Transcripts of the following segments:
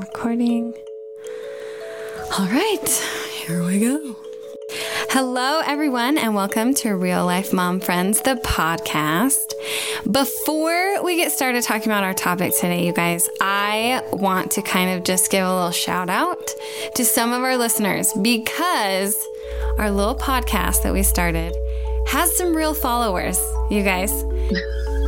Recording. All right, here we go. Hello, everyone, and welcome to Real Life Mom Friends, the podcast. Before we get started talking about our topic today, you guys, I want to kind of just give a little shout out to some of our listeners because our little podcast that we started has some real followers, you guys.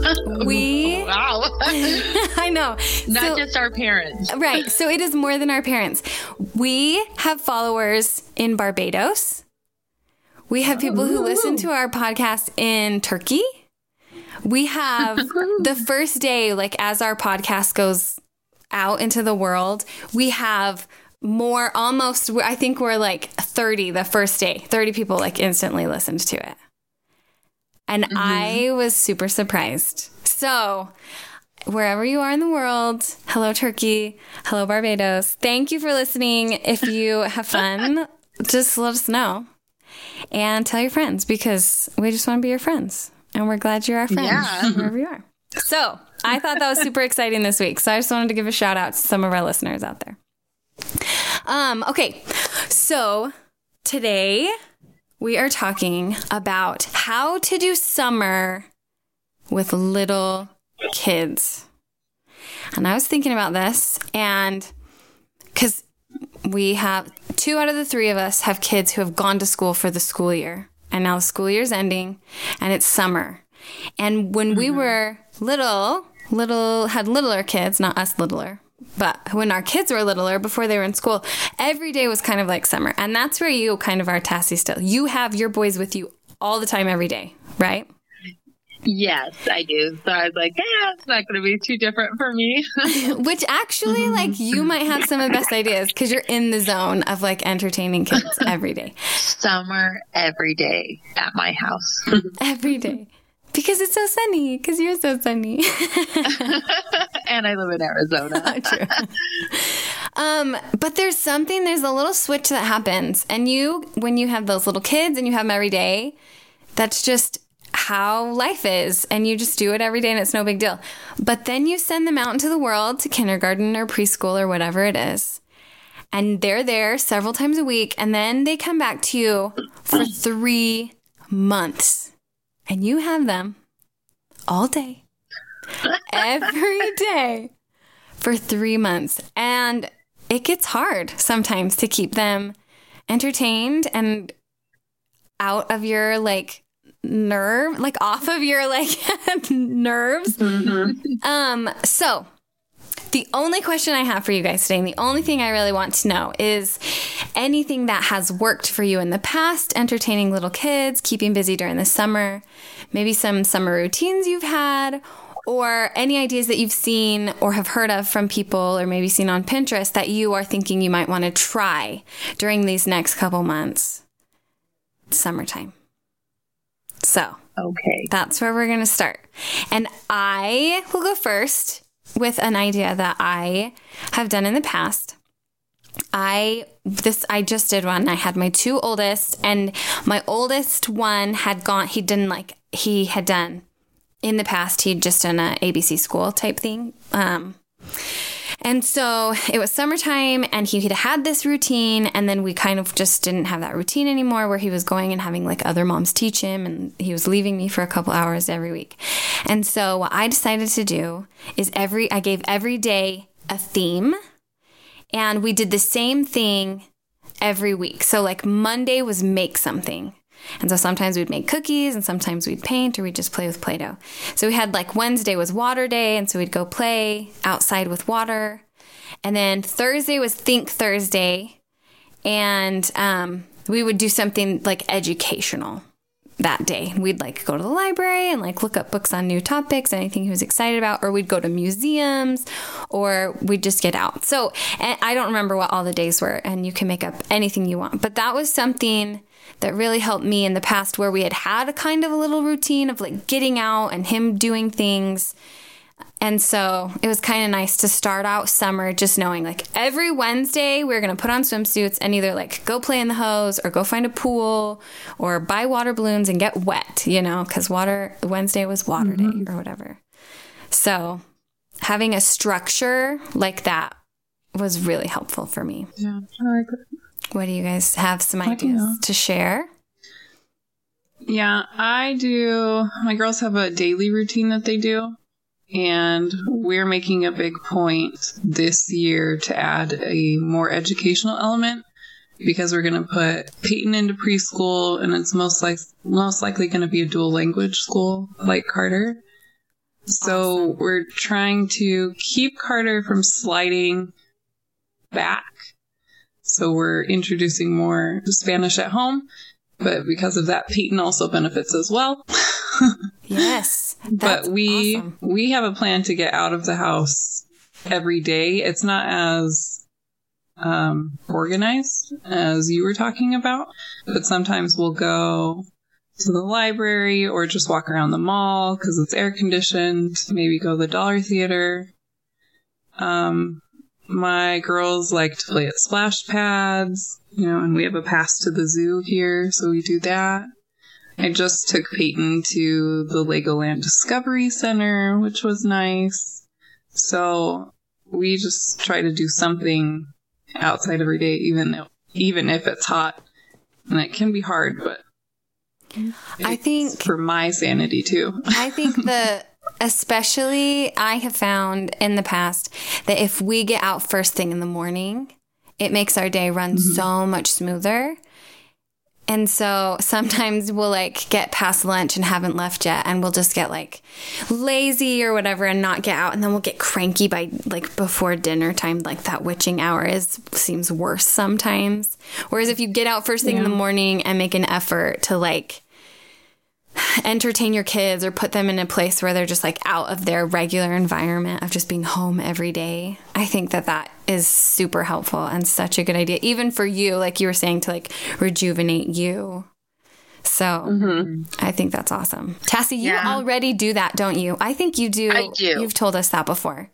We wow. I know. Not So- just our parents. right. So it is more than our parents. We have followers in Barbados. We have people who listen to our podcast in Turkey. We have the first day, like as our podcast goes out into the world, we have more almost, I think we're like 30 the first day. 30 people like instantly listened to it. And I was super surprised. So, wherever you are in the world, hello, Turkey. Hello, Barbados. Thank you for listening. If you have fun, just let us know and tell your friends because we just want to be your friends. And we're glad you're our friends Yeah. wherever you are. So, I thought that was super exciting this week. So, I just wanted to give a shout out to some of our listeners out there. Um, okay. So, today we are talking about how to do summer with little kids. And I was thinking about this, and because we have two out of the three of us have kids who have gone to school for the school year, and now the school year's ending, and it's summer. And when we mm-hmm. were little, little had littler kids, not us littler, but when our kids were littler before they were in school, every day was kind of like summer. And that's where you kind of are Tassie still. You have your boys with you all the time, every day, right? Yes, I do. So I was like, yeah, it's not going to be too different for me. Which actually, like, you might have some of the best ideas because you're in the zone of like entertaining kids every day. Summer every day at my house. Every day. Because it's so sunny, because you're so sunny. and I live in Arizona. True. Um, but there's something, there's a little switch that happens. And you, when you have those little kids and you have them every day, that's just how life is. And you just do it every day and it's no big deal. But then you send them out into the world to kindergarten or preschool or whatever it is. And they're there several times a week. And then they come back to you for three months. And you have them all day, every day for three months. And it gets hard sometimes to keep them entertained and out of your like nerve, like off of your like nerves. Um, so the only question I have for you guys today, and the only thing I really want to know is anything that has worked for you in the past, entertaining little kids, keeping busy during the summer, maybe some summer routines you've had, or any ideas that you've seen or have heard of from people or maybe seen on Pinterest that you are thinking you might want to try during these next couple months. Summertime. So, Okay. that's where we're going to start. And I will go first with an idea that I have done in the past. I this I just did one. I had my two oldest and my oldest one had gone he didn't like he had done in the past he'd just done a ABC school type thing. Um and so it was summertime and he had had this routine and then we kind of just didn't have that routine anymore where he was going and having like other moms teach him and he was leaving me for a couple hours every week. And so what I decided to do is every I gave every day a theme and we did the same thing every week. So like Monday was make something. And so sometimes we'd make cookies and sometimes we'd paint or we'd just play with Play Doh. So we had like Wednesday was water day. And so we'd go play outside with water. And then Thursday was Think Thursday. And um, we would do something like educational that day. We'd like go to the library and like look up books on new topics, anything he was excited about, or we'd go to museums or we'd just get out. So I don't remember what all the days were, and you can make up anything you want. But that was something that really helped me in the past where we had had a kind of a little routine of like getting out and him doing things. And so it was kind of nice to start out summer just knowing like every Wednesday we're going to put on swimsuits and either like go play in the hose or go find a pool or buy water balloons and get wet, you know, because water, Wednesday was water day mm-hmm. or whatever. So having a structure like that was really helpful for me. Yeah, I like it. What do you guys have some ideas to share? Yeah, I do. My girls have a daily routine that they do. And we're making a big point this year to add a more educational element because we're going to put Peyton into preschool and it's most like most likely going to be a dual language school like Carter. So we're trying to keep Carter from sliding back. So we're introducing more Spanish at home, but because of that, Peyton also benefits as well. Yes. But we awesome. we have a plan to get out of the house every day. It's not as um, organized as you were talking about, but sometimes we'll go to the library or just walk around the mall because it's air conditioned. Maybe go to the Dollar Theater. Um, my girls like to play at splash pads, you know, and we have a pass to the zoo here, so we do that. I just took Peyton to the Legoland Discovery Center, which was nice. So we just try to do something outside every day, even though, even if it's hot, and it can be hard, but I think for my sanity too. I think the especially I have found in the past that if we get out first thing in the morning, it makes our day run mm-hmm. so much smoother. And so sometimes we'll like get past lunch and haven't left yet, and we'll just get like lazy or whatever and not get out. And then we'll get cranky by like before dinner time. Like that witching hour is seems worse sometimes. Whereas if you get out first thing in the morning and make an effort to like entertain your kids or put them in a place where they're just like out of their regular environment of just being home every day. I think that that is super helpful and such a good idea, even for you, like you were saying, to like rejuvenate you. So mm-hmm. I think that's awesome. Tassie, you Yeah. already do that, don't you? I think you do. I do. You've told us that before.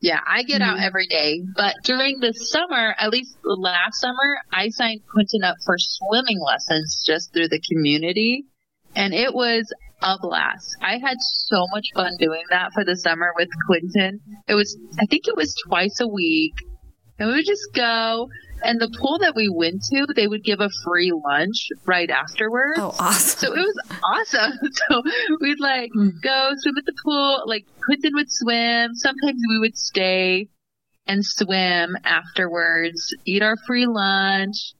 Yeah, I get out mm-hmm. every day, but during the summer, at least last summer, I signed Quentin up for swimming lessons just through the community, and it was a blast. I had so much fun doing that for the summer with Quentin. It was, I think it was twice a week, and we would just go. And the pool that we went to, they would give a free lunch right afterwards. Oh, awesome. So it was awesome. So we'd like go swim at the pool. Like Quentin would swim. Sometimes we would stay and swim afterwards, eat our free lunch.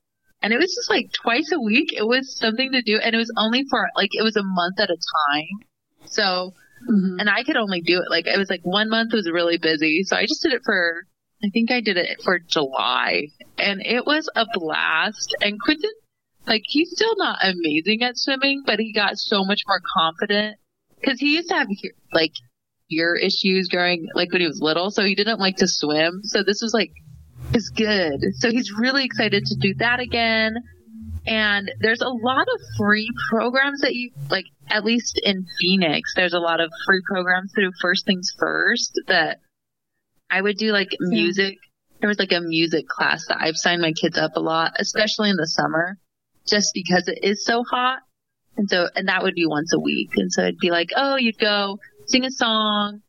And it was just like twice a week. It was something to do. And it was only for like, it was a month at a time. So, mm-hmm. and I could only do it like, it was like one month was really busy. So I just did it for, I think I did it for July and it was a blast. And Quentin like he's still not amazing at swimming, but he got so much more confident because he used to have like ear issues during like when he was little, so he didn't like to swim. So this was like is good. So he's really excited to do that again. And there's a lot of free programs that you like at least in Phoenix, there's a lot of free programs through First Things First that I would do like music. There was like a music class that I've signed my kids up a lot, especially in the summer just because it is so hot. And so, and that would be once a week. And so it'd be like, oh, you'd go sing a song,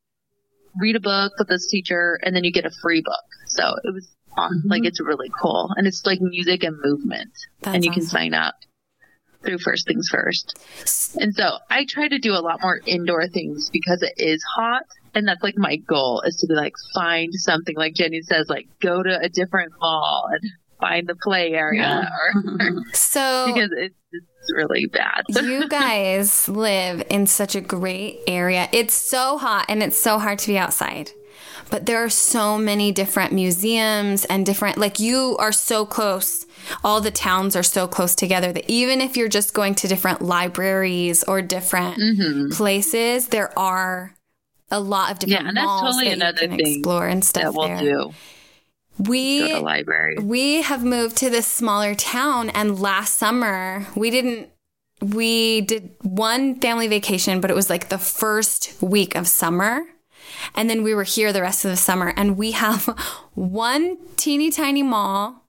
read a book with this teacher, and then you get a free book. So it was awesome. like, mm-hmm. it's really cool. And it's like music and movement. That's and you can sign up through First Things First. And so I try to do a lot more indoor things because it is hot. And that's like my goal is to be like, find something like Jenny says, like go to a different mall and find the play area or So because it's, it's really bad. you guys live in such a great area. It's so hot and it's so hard to be outside. But there are so many different museums and different, like, you are so close. All the towns are so close together that even if you're just going to different libraries or different Mm-hmm. places, there are a lot of different Yeah, and that's totally that another thing explore and stuff that we'll there. do. We Go to library. we have moved to this smaller town and last summer we didn't we did one family vacation but it was like the first week of summer and then we were here the rest of the summer and we have one teeny tiny mall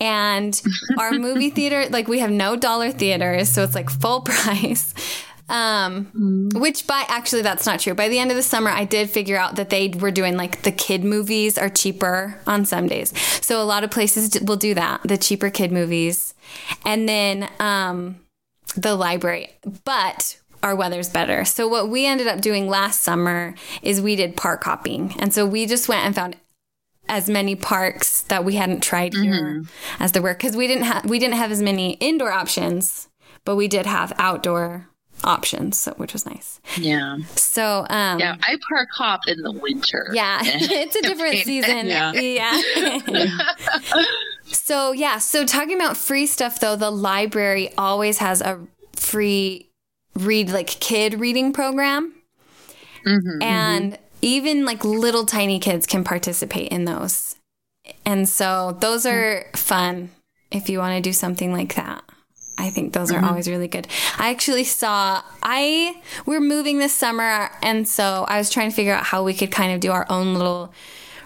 and our movie theater like we have no dollar theaters so it's like full price Um, which by actually that's not true. By the end of the summer, I did figure out that they were doing like the kid movies are cheaper on some days. So a lot of places will do that, the cheaper kid movies, and then um, the library. But our weather's better. So what we ended up doing last summer is we did park hopping, and so we just went and found as many parks that we hadn't tried here as there were because we didn't have we didn't have as many indoor options, but we did have outdoor options, so, which was nice. Yeah. So um, Yeah. I park hop in the winter. yeah, it's a different season. Yeah. Yeah. so yeah, so talking about free stuff though, the library always has a free read like kid reading program. Mhm. And even like little tiny kids can participate in those. And so those are fun if you want to do something like that. I think those are always really good. I actually saw I we're moving this summer and so I was trying to figure out how we could kind of do our own little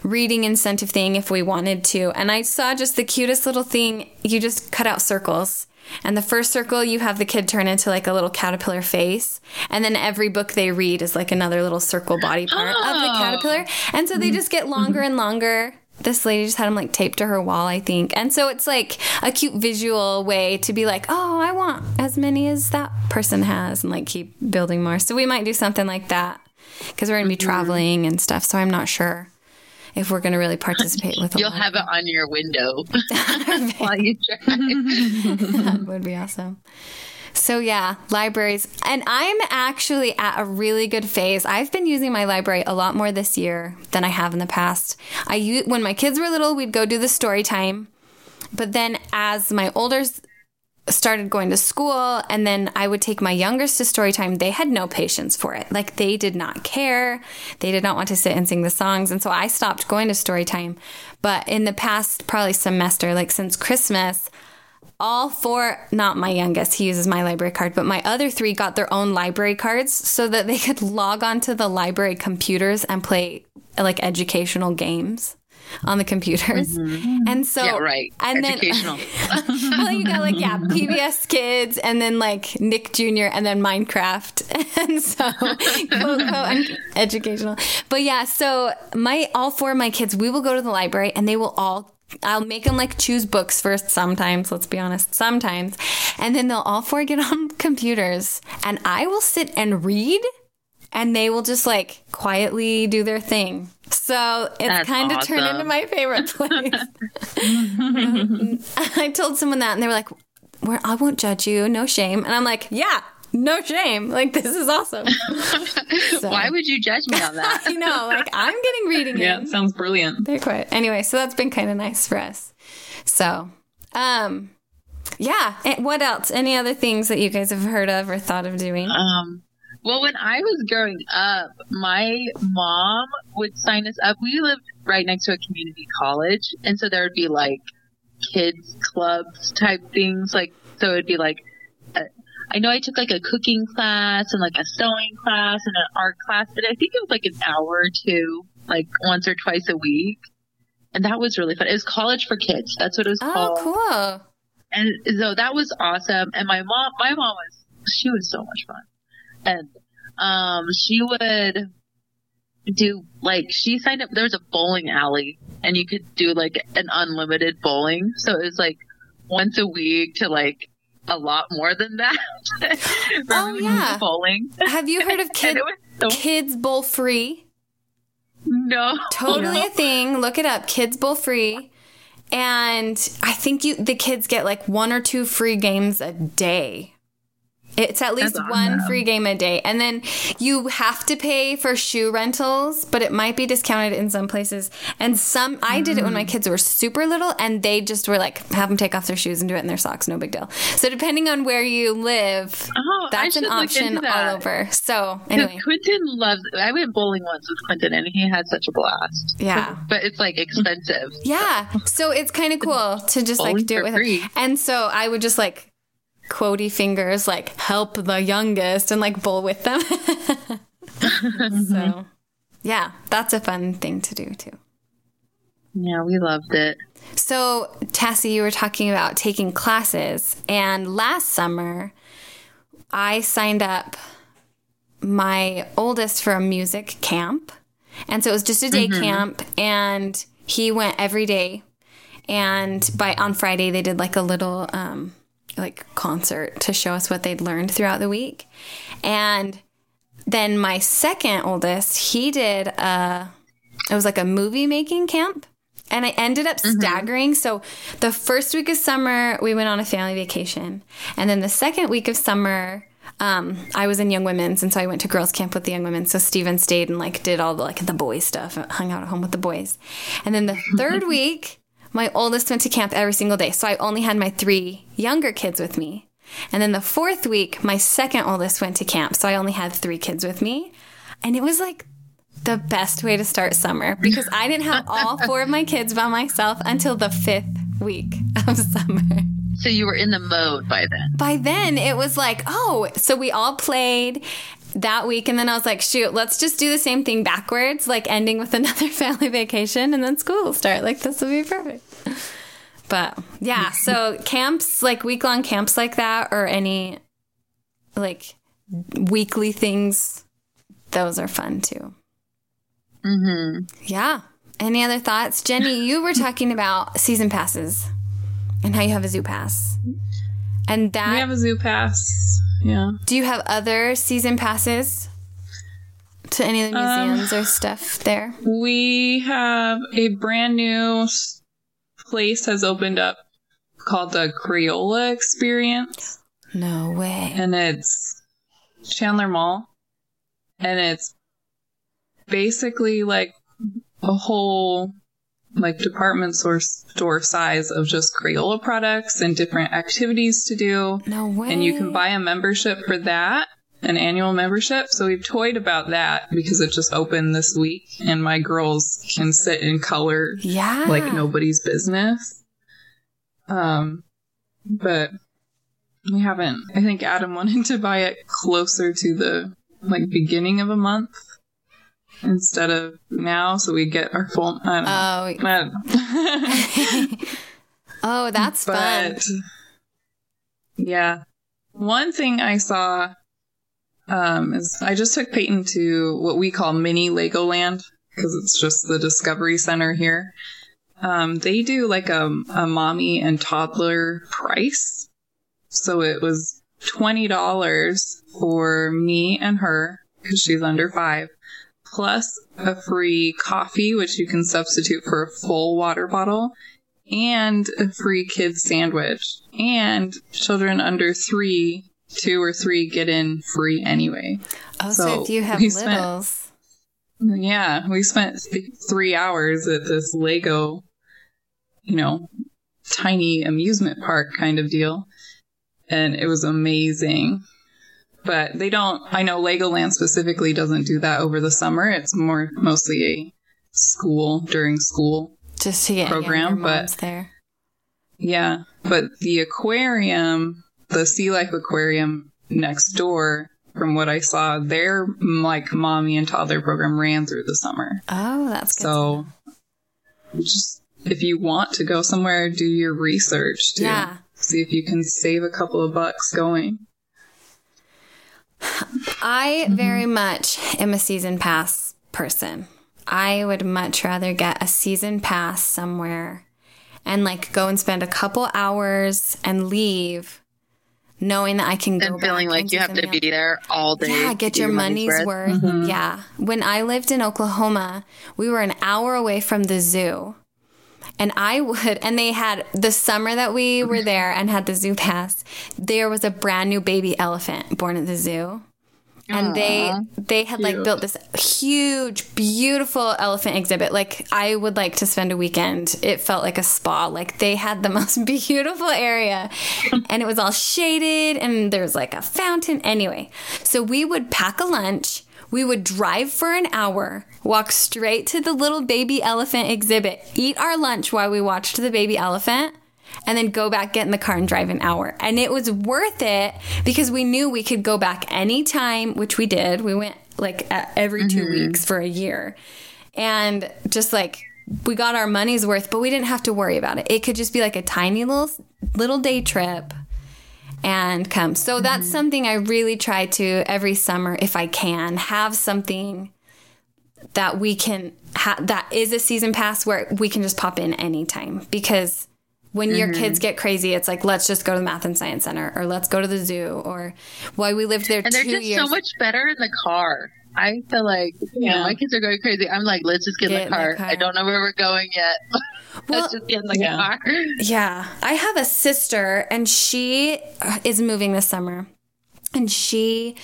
reading incentive thing if we wanted to. And I saw just the cutest little thing. You just cut out circles. And the first circle, you have the kid turn into like a little caterpillar face. And then every book they read is like another little circle body part of the Oh. caterpillar. And so they mm-hmm. just get longer mm-hmm. and longer. This lady just had them like taped to her wall, I think. And so it's like a cute visual way to be like, oh, I want as many as that person has and like keep building more. So we might do something like that because we're going to be mm-hmm. traveling and stuff. So I'm not sure if we're going to really participate with You'll have it on your window while you drive. that would be awesome. So yeah, libraries. And I'm actually at a really good phase. I've been using my library a lot more this year than I have in the past. I when my kids were little, we'd go do the story time. But then as my olders started going to school and then I would take my youngest to story time, they had no patience for it. Like they did not care. They did not want to sit and sing the songs. And so I stopped going to story time. But in the past probably semester, like since Christmas, all four, not my youngest, he uses my library card, but my other three got their own library cards so that they could log onto the library computers and play like educational games on the computers. Mm-hmm. And so, Yeah, right. And Educational. then, well, you got like, yeah, mm-hmm. PBS Kids and then like Nick Jr. and then Minecraft. And so, quote, quote, educational. But yeah, so my, all four of my kids, we will go to the library and they will all I'll make them like choose books first sometimes, let's be honest, sometimes. And then they'll all four get on computers and I will sit and read and they will just like quietly do their thing. So it's kind of turned into my favorite place. I told someone that and they were like, "Well, I won't judge you, no shame. And I'm like, yeah, no shame. Like, this is awesome. So- Why would you judge me on that? I know, like, I'm getting reading Yeah, in. sounds brilliant. They're quiet. Anyway, so that's been kind of nice for us. So, um, yeah. What else? Any other things that you guys have heard of or thought of doing? Um, well, when I was growing up, my mom would sign us up. We lived right next to a community college, and so there would be like kids clubs type things. Like, so it'd be like, a, I know I took like a cooking class and like a sewing class and an art class, but I think it was like an hour or two, like once or twice a week. And that was really fun. It was college for kids. That's what it was Oh, called. Oh, cool. And so that was awesome. And my mom, my mom was, she was so much fun. And, um, she would do, like, she signed up, there was a bowling alley and you could do like an unlimited bowling. So it was like once a week to like a lot more than that. Oh, yeah. Bowling. Have you heard of kid, so, Kids Bowl Free? no. Totally a thing. Look it up. Kids Bowl Free. And I think you the kids get like one or two free games a day. It's at least one free game a day. And then you have to pay for shoe rentals, but it might be discounted in some places. And some, I did it when Mm. my kids were super little and they just were like, have them take off their shoes and do it in their socks. No big deal. So depending on where you live, Oh, that's an option that. all over. So anyway, Quentin loves. I went bowling once with Quentin, and he had such a blast. yeah. But it's like expensive. Yeah. So it's kind of cool to just like do it with free. her. And so I would just like quotey fingers, like help the youngest and like bowl with them. so yeah, that's a fun thing to do too. Yeah, we loved it. So Tassie, you were talking about taking classes and last summer I signed up my oldest for a music camp. And so it was just a day camp and he went every day. And by on Friday they did like a little um like concert to show us what they'd learned throughout the week. And then my second oldest, he did a it was like a movie making camp. And I ended up staggering. So the first week of summer, we went on a family vacation. And then the second week of summer, um, I was in Young Women's, and so I went to girls' camp with the Young Women. So Steven stayed and like did all the like the boys stuff, hung out at home with the boys. And then the third week, my oldest went to camp every single day. So I only had my three younger kids with me. And then the fourth week, my second oldest went to camp. So I only had three kids with me. And it was like the best way to start summer because I didn't have all four of my kids by myself until the fifth week of summer. So you were in the mode by then. By then, it was like, oh, so we all played that week. And then I was like, shoot, let's just do the same thing backwards, like ending with another family vacation and then school will start. Like, this will be perfect. But yeah, so camps, like week long camps like that, or any like weekly things, those are fun too. Mm-hmm. Yeah. Any other thoughts? Jenny, you were talking about season passes and how you have a zoo pass. And that We have a zoo pass. Yeah. Do you have other season passes to any of the Um, museums or stuff there? We have a brand new place has opened up called the Crayola Experience, No way. and it's Chandler Mall, and it's basically like a whole like department store store size of just Crayola products and different activities to do. No way. And you can buy a membership for that, an annual membership. So we've toyed about that because it just opened this week and my girls can sit in color Yeah. like nobody's business. Um, but we haven't, I think Adam wanted to buy it closer to the like beginning of a month instead of now. So we get our full, I don't know. Oh, I don't know. oh, that's fun. Yeah, one thing I saw um, is I just took Peyton to what we call mini Legoland because it's just the Discovery Center here. Um, they do like a, a mommy and toddler price, so it was twenty dollars for me and her because she's under five, plus a free coffee which you can substitute for a full water bottle and a free kids sandwich. And children under three, two or three get in free anyway. Oh, so, so if you have we spent- littles. Yeah, we spent th- three hours at this Lego, you know, tiny amusement park kind of deal. And it was amazing. But they don't, I know Legoland specifically doesn't do that over the summer. It's more mostly a school during school just to get program, but- there. Yeah, but the aquarium, the Sea Life Aquarium next door, from what I saw, their like mommy and toddler program ran through the summer. Oh, that's good. So, just if you want to go somewhere, do your research to Yeah. see if you can save a couple of bucks going. I Mm-hmm. very much am a season pass person. I would much rather get a season pass somewhere and like go and spend a couple hours and leave knowing that I can go And feeling back like you have to be there all day. Yeah, get do your money's worth. Mm-hmm. Yeah. When I lived in Oklahoma, we were an hour away from the zoo. And I would, and they had the summer that we were mm-hmm. there and had the zoo pass, there was a brand new baby elephant born at the zoo. And they they had like built this huge, beautiful elephant exhibit. Like I would like to spend a weekend. It felt like a spa. Like they had the most beautiful area, and it was all shaded, and there was like a fountain. Anyway, so we would pack a lunch. We would drive for an hour, walk straight to the little baby elephant exhibit, eat our lunch while we watched the baby elephant, and then go back, get in the car, and drive an hour. And it was worth it because we knew we could go back anytime, which we did. We went like every 2 mm-hmm. weeks for a year. And just like we got our money's worth, but we didn't have to worry about it. It could just be like a tiny little little day trip. And come. So that's mm-hmm. something I really try to every summer, if I can, have something that we can ha- that is a season pass where we can just pop in anytime because when your mm-hmm. kids get crazy, it's like let's just go to the math and science center or let's go to the zoo or why we lived there And they're just years. so much better in the car. I feel like you know, Yeah. my kids are going crazy. I'm like, let's just get, Get in in the the car. car. I don't know where we're going yet. Well, let's just get in the Yeah. car. Yeah. I have a sister and she uh, is moving this summer. And she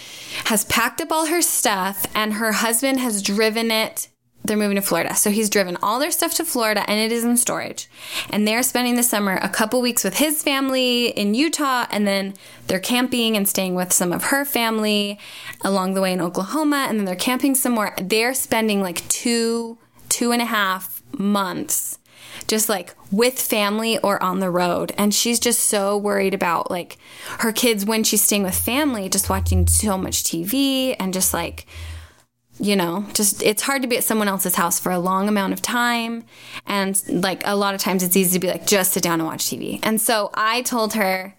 has packed up all her stuff and her husband has driven it. They're moving to Florida. So he's driven all their stuff to Florida and it is in storage. And they're spending the summer a couple weeks with his family in Utah and then they're camping and staying with some of her family along the way in Oklahoma and then they're camping some more. They're spending like two, two and a half months just like with family or on the road. And she's just so worried about like her kids when she's staying with family, just watching so much TV and just like, you know, just it's hard to be at someone else's house for a long amount of time. And like a lot of times it's easy to be like, just sit down and watch TV. And so I told her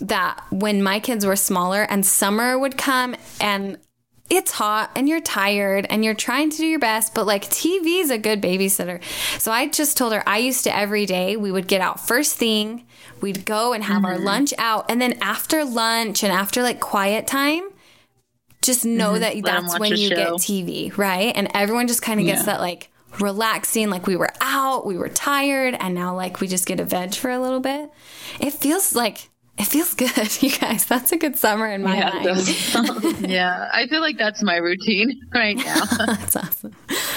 that when my kids were smaller and summer would come and it's hot and you're tired and you're trying to do your best, but like TV is a good babysitter. So I just told her I used to every day we would get out first thing, we'd go and have our mm-hmm. lunch out, and then after lunch and after like quiet time, just know that 'em that's when you get. TV, right? And everyone just kind of gets Yeah. that like relaxing, like we were out, we were tired, and now like we just get a veg for a little bit. It feels like it feels good, you guys. That's a good summer in my Yeah, mind. Yeah, I feel like that's my routine right now. That's awesome.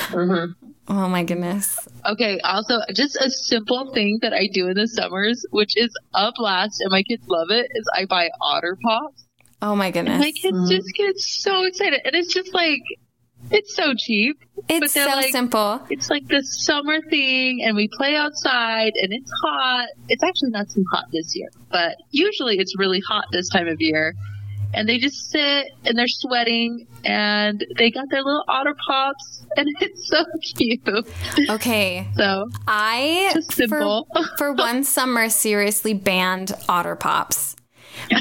Mhm. Oh my goodness. okay, also just a simple thing that I do in the summers, which is a blast, and my kids love it, is I buy Otter Pops. Oh my goodness. My mm-hmm. kids just get so excited, and it's just like it's so cheap. it's they're so like- simple. It's like this summer thing, and we play outside, and it's hot. It's actually not too hot this year, but usually it's really hot this time of year. And they just sit and they're sweating, and they got their little otter pops, and it's so cute. Okay. So I Just simple. For, for one summer seriously banned otter pops.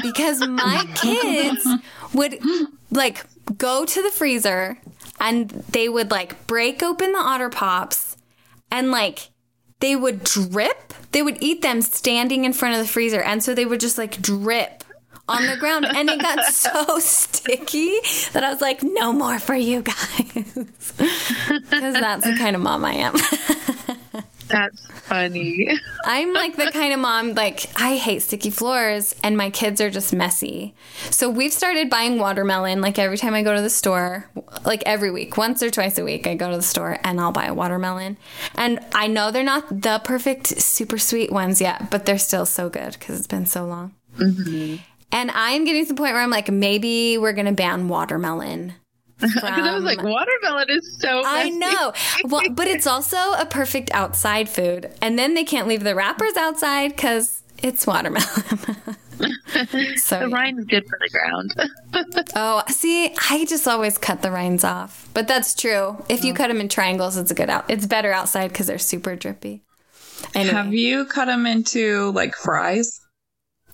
Because my kids would like go to the freezer and they would like break open the otter pops and like they would drip. They would eat them standing in front of the freezer. And so they would just like drip on the ground. And it got so sticky that I was like, no more for you guys. Because that's the kind of mom I am. that's funny. I'm like the kind of mom, like, I hate sticky floors and my kids are just messy. So we've started buying watermelon like every time I go to the store, like every week, once or twice a week, I go to the store and I'll buy a watermelon. And I know they're not the perfect, super sweet ones yet, but they're still so good because it's been so long. Mm-hmm. And I'm getting to the point where I'm like, maybe we're going to ban watermelon. Because I was like, watermelon is so. I know. Well, but it's also a perfect outside food. And then they can't leave the wrappers outside because it's watermelon. so, The yeah. rind is good for the ground. oh, see, I just always cut the rinds off. But that's true. If Oh. you cut them in triangles, it's a good out. It's better outside because they're super drippy. Anyway, Have you cut them into like fries?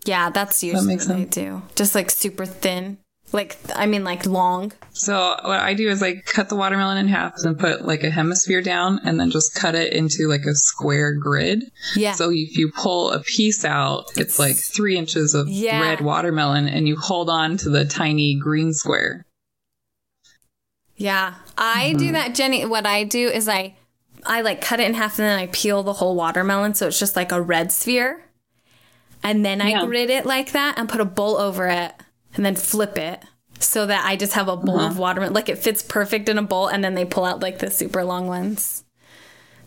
yeah, that's usually makes what I do. Just like super thin. Like, I mean, like long. So what I do is I cut the watermelon in half and put like a hemisphere down and then just cut it into like a square grid. Yeah. So if you pull a piece out, it's like three inches of Yeah. red watermelon and you hold on to the tiny green square. Yeah, I Mm-hmm. do that, Jenny. What I do is I, I like cut it in half and then I peel the whole watermelon so it's just like a red sphere, and then I Yeah. grid it like that and put a bowl over it and then flip it so that I just have a bowl Uh-huh. of watermelon. Like it fits perfect in a bowl, and then they pull out like the super long ones.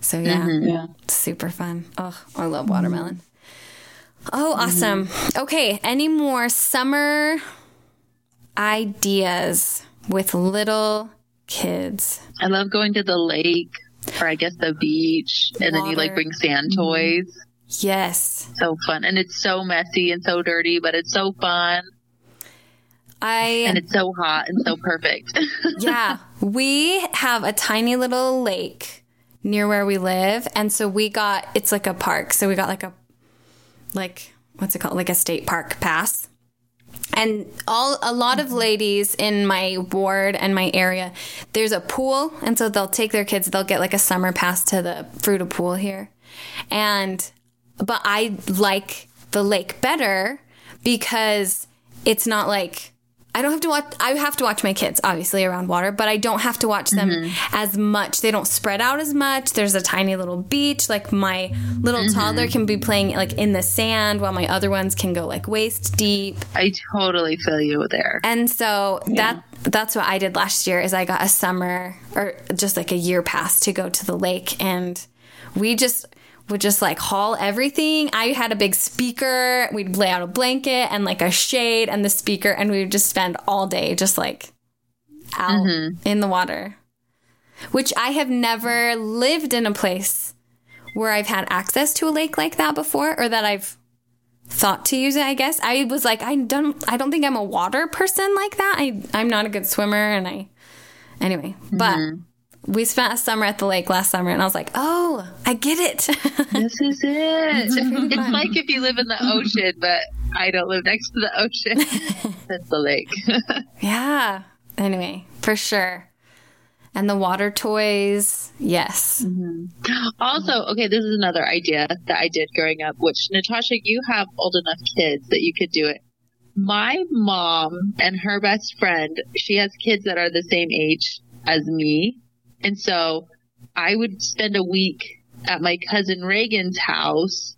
So yeah, mm-hmm. Yeah. super fun. Oh, I love watermelon. Mm-hmm. Oh, awesome. Mm-hmm. Okay, any more summer ideas with little kids? I love going to the lake or I guess the beach, and then you like bring sand toys. Yes. So fun, and it's so messy and so dirty, but it's so fun, I and it's so hot and so perfect. yeah, we have a tiny little lake near where we live, and so we got it's like a park. So we got like a like what's it called? Like a state park pass. and all a lot of ladies in my ward and my area there's a pool and so they'll take their kids they'll get like a summer pass to the fruita pool here and but i like the lake better because it's not like I don't have to watch. I have to watch my kids, obviously, around water, but I don't have to watch them Mm-hmm. as much. They don't spread out as much. There's a tiny little beach. Like my little Mm-hmm. toddler can be playing like in the sand, while my other ones can go like waist deep. I totally feel you there. And so that that's what I did last year. Is I got a summer or just like a year pass to go to the lake, and we just would just like haul everything. I had a big speaker. We'd lay out a blanket and like a shade and the speaker, and we would just spend all day just like out mm-hmm. in the water. Which I have never lived in a place where I've had access to a lake like that before, or that I've thought to use it. I guess I was like, I don't, I don't think I'm a water person like that. I, I'm not a good swimmer, and I, anyway. But mm-hmm. We spent a summer at the lake last summer, and I was like, oh, I get it. This is it. It's like if you live in the ocean, but I don't live next to the ocean. That's the lake. yeah. Anyway, for sure. And the water toys, yes. Mm-hmm. also, okay, this is another idea that I did growing up, which Natasha, you have old enough kids that you could do it. My mom and her best friend, she has kids that are the same age as me. And so I would spend a week at my cousin Reagan's house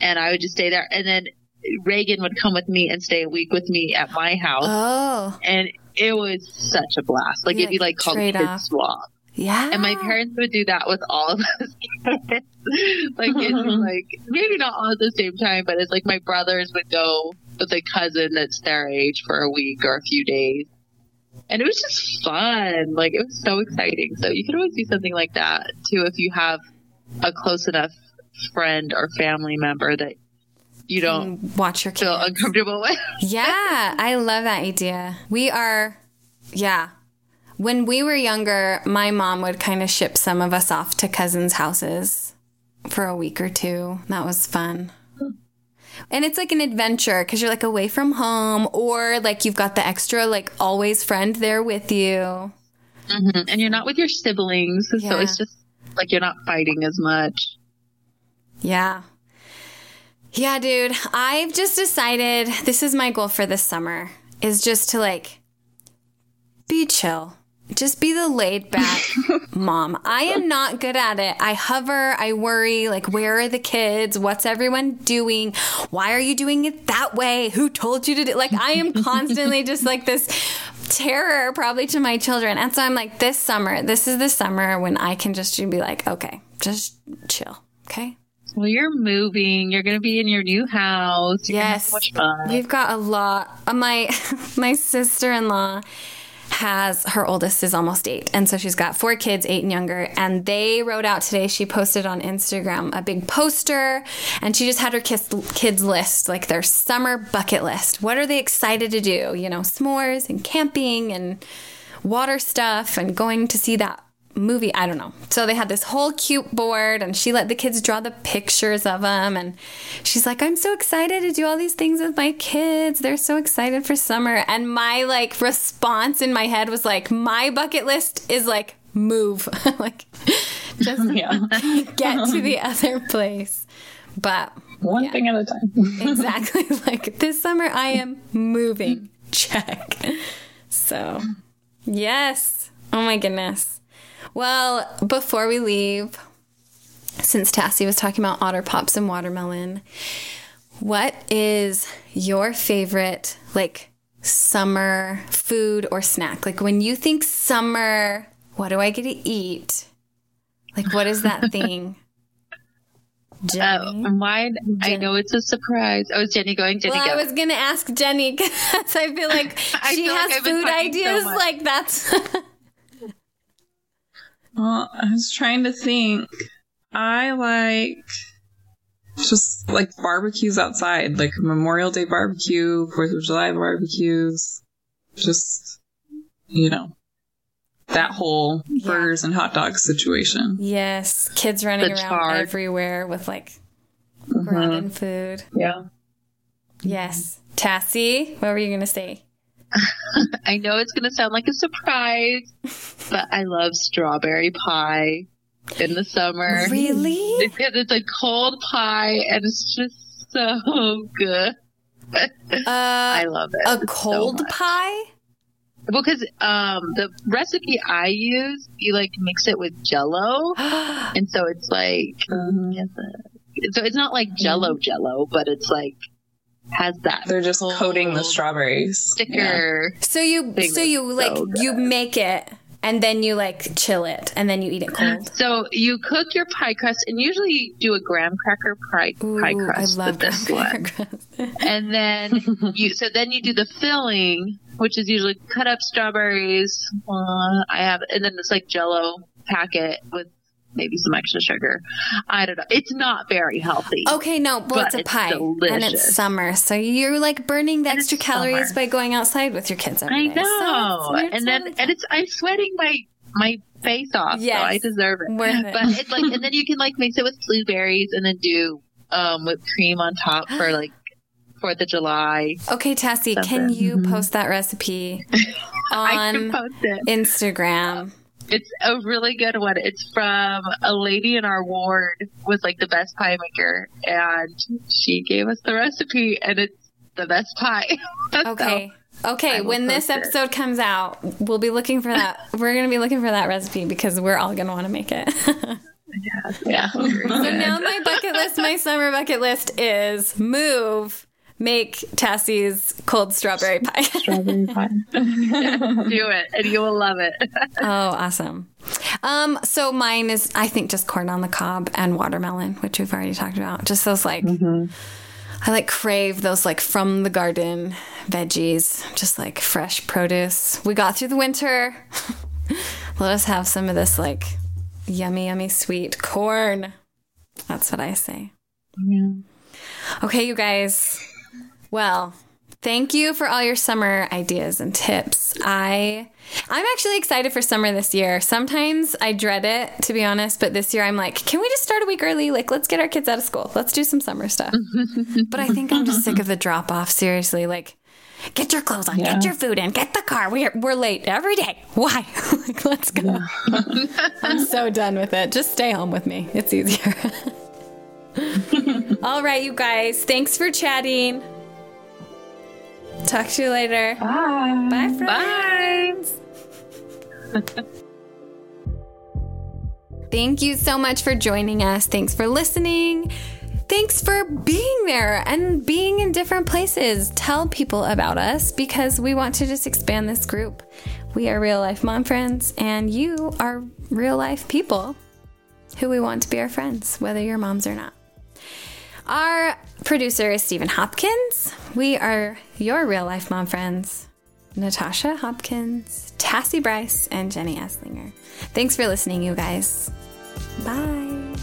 and I would just stay there. And then Reagan would come with me and stay a week with me at my house. Oh, and it was such a blast. Like You, it'd be like, like called trade Kids off. Swap. yeah. And my parents would do that with all of us kids. like it's like maybe not all at the same time, but it's like my brothers would go with a cousin that's their age for a week or a few days. And it was just fun. Like it was so exciting. So you could always do something like that too if you have a close enough friend or family member that you don't watch your kids. feel uncomfortable with. Yeah, I love that idea. We are, yeah. When we were younger, my mom would kind of ship some of us off to cousins' houses for a week or two. That was fun. And it's like an adventure because you're like away from home or like you've got the extra, like always friend there with you. Mm-hmm. and you're not with your siblings, so it's just like you're not fighting as much. Yeah. Yeah, dude. I've just decided this is my goal for this summer is just to like be chill. Just be the laid back mom. I am not good at it. I hover, I worry, like, where are the kids? What's everyone doing? Why are you doing it that way? Who told you to do Like, I am constantly just like this terror probably to my children. And so I'm like, this summer, this is the summer when I can just be like, okay, just chill. Okay. Well, you're moving. You're going to be in your new house. You're Yes. so much fun. We've got a lot. Uh, my my sister in law has her oldest is almost eight, and so she's got four kids, eight and younger. And they wrote out today. She posted on Instagram a big poster, and she just had her kids kids list like their summer bucket list. What are they excited to do? You know, s'mores and camping and water stuff and going to see that movie. I don't know. So they had this whole cute board and she let the kids draw the pictures of them. And she's like, I'm so excited to do all these things with my kids. They're so excited for summer. And my like response in my head was like, my bucket list is like, move. like, just Yeah. get to the other place. But One thing at a time. exactly like this summer I am moving. Check. So, yes. Oh my goodness. Well, before we leave, since Tassie was talking about otter pops and watermelon, what is your favorite like summer food or snack? Like when you think summer, what do I get to eat? Like what is that thing? Uh, Jenny? mine, I know it's a surprise. Oh, is Jenny going? Jenny, Well, go. I was gonna ask Jenny because I feel like she feel has I've food talking so ideas. like that's Well, I was trying to think. I like just like barbecues outside, like Memorial Day barbecue, Fourth of July barbecues. Just, you know, that whole burgers and hot dogs situation. yes, kids running The around charred. everywhere with like Mm-hmm. grabbing food. Yeah. Yes. Tassie, what were you going to say? I know it's going to sound like a surprise, but I love strawberry pie in the summer. Really? Because it's a cold pie and it's just so good. Uh, I love it. a cold much. pie? Because um, the recipe I use, you like mix it with Jello, and so it's like so it's not like Jello Jello, but it's like has that. They're just cold coating the strawberries. Yeah. sticker. So you Thing so was you like so you make it and then you like chill it and then you eat it cold. So you cook your pie crust, and usually you do a graham cracker pie, pie Ooh, I crust love with this one, and then you so then you do the filling, which is usually cut up strawberries. Uh, I have, and then it's like Jello packet with maybe some extra sugar. I don't know. It's not very healthy. Okay, no, well, But it's a it's pie, and it's summer, so you're like burning the And extra calories summer. by going outside with your kids every I. So know, it's and then and it's I'm sweating my my face off, Yes. so I deserve it. Worth it. But it's like, and then you can like mix it with blueberries, and then do um whipped cream on top for like Fourth of July. Okay, Tassie, Something. can you post that recipe I can on post it. Instagram? It's a really good one. It's from a lady in our ward was like the best pie maker, and she gave us the recipe, and it's the best pie. So, Okay. Okay, when this post it. episode comes out, we'll be looking for that. We're going to be looking for that recipe because we're all going to want to make it. so yeah. So now my bucket list, my summer bucket list is move, make Tassie's cold strawberry pie. Strawberry pie. do it, and you will love it. oh, awesome. Um, so mine is, I think, just corn on the cob and watermelon, which we've already talked about. Just those like, I like crave those like from the garden veggies, just like fresh produce. We got through the winter. Let us have some of this like yummy, yummy sweet corn. That's what I say. Yeah. Okay, you guys. Well, thank you for all your summer ideas and tips. I I'm actually excited for summer this year. Sometimes I dread it, to be honest, but this year I'm like, can we just start a week early? Like, let's get our kids out of school. Let's do some summer stuff. but I think I'm just sick of the drop off. Seriously, like, get your clothes on, get your food in, get the car. We're we're late every day. Why? like, let's go. I'm so done with it. Just stay home with me. It's easier. All right, you guys. Thanks for chatting. Talk to you later. Bye. Bye, friends. Bye. Thank you so much for joining us. Thanks for listening. Thanks for being there and being in different places. Tell people about us because we want to just expand this group. We are real life mom friends, and you are real life people who we want to be our friends, whether you're moms or not. Our producer is Stephen Hopkins. We are your real life mom friends. Natasha Hopkins, Tassie Bryce, and Jenny Esslinger. Thanks for listening, you guys. Bye.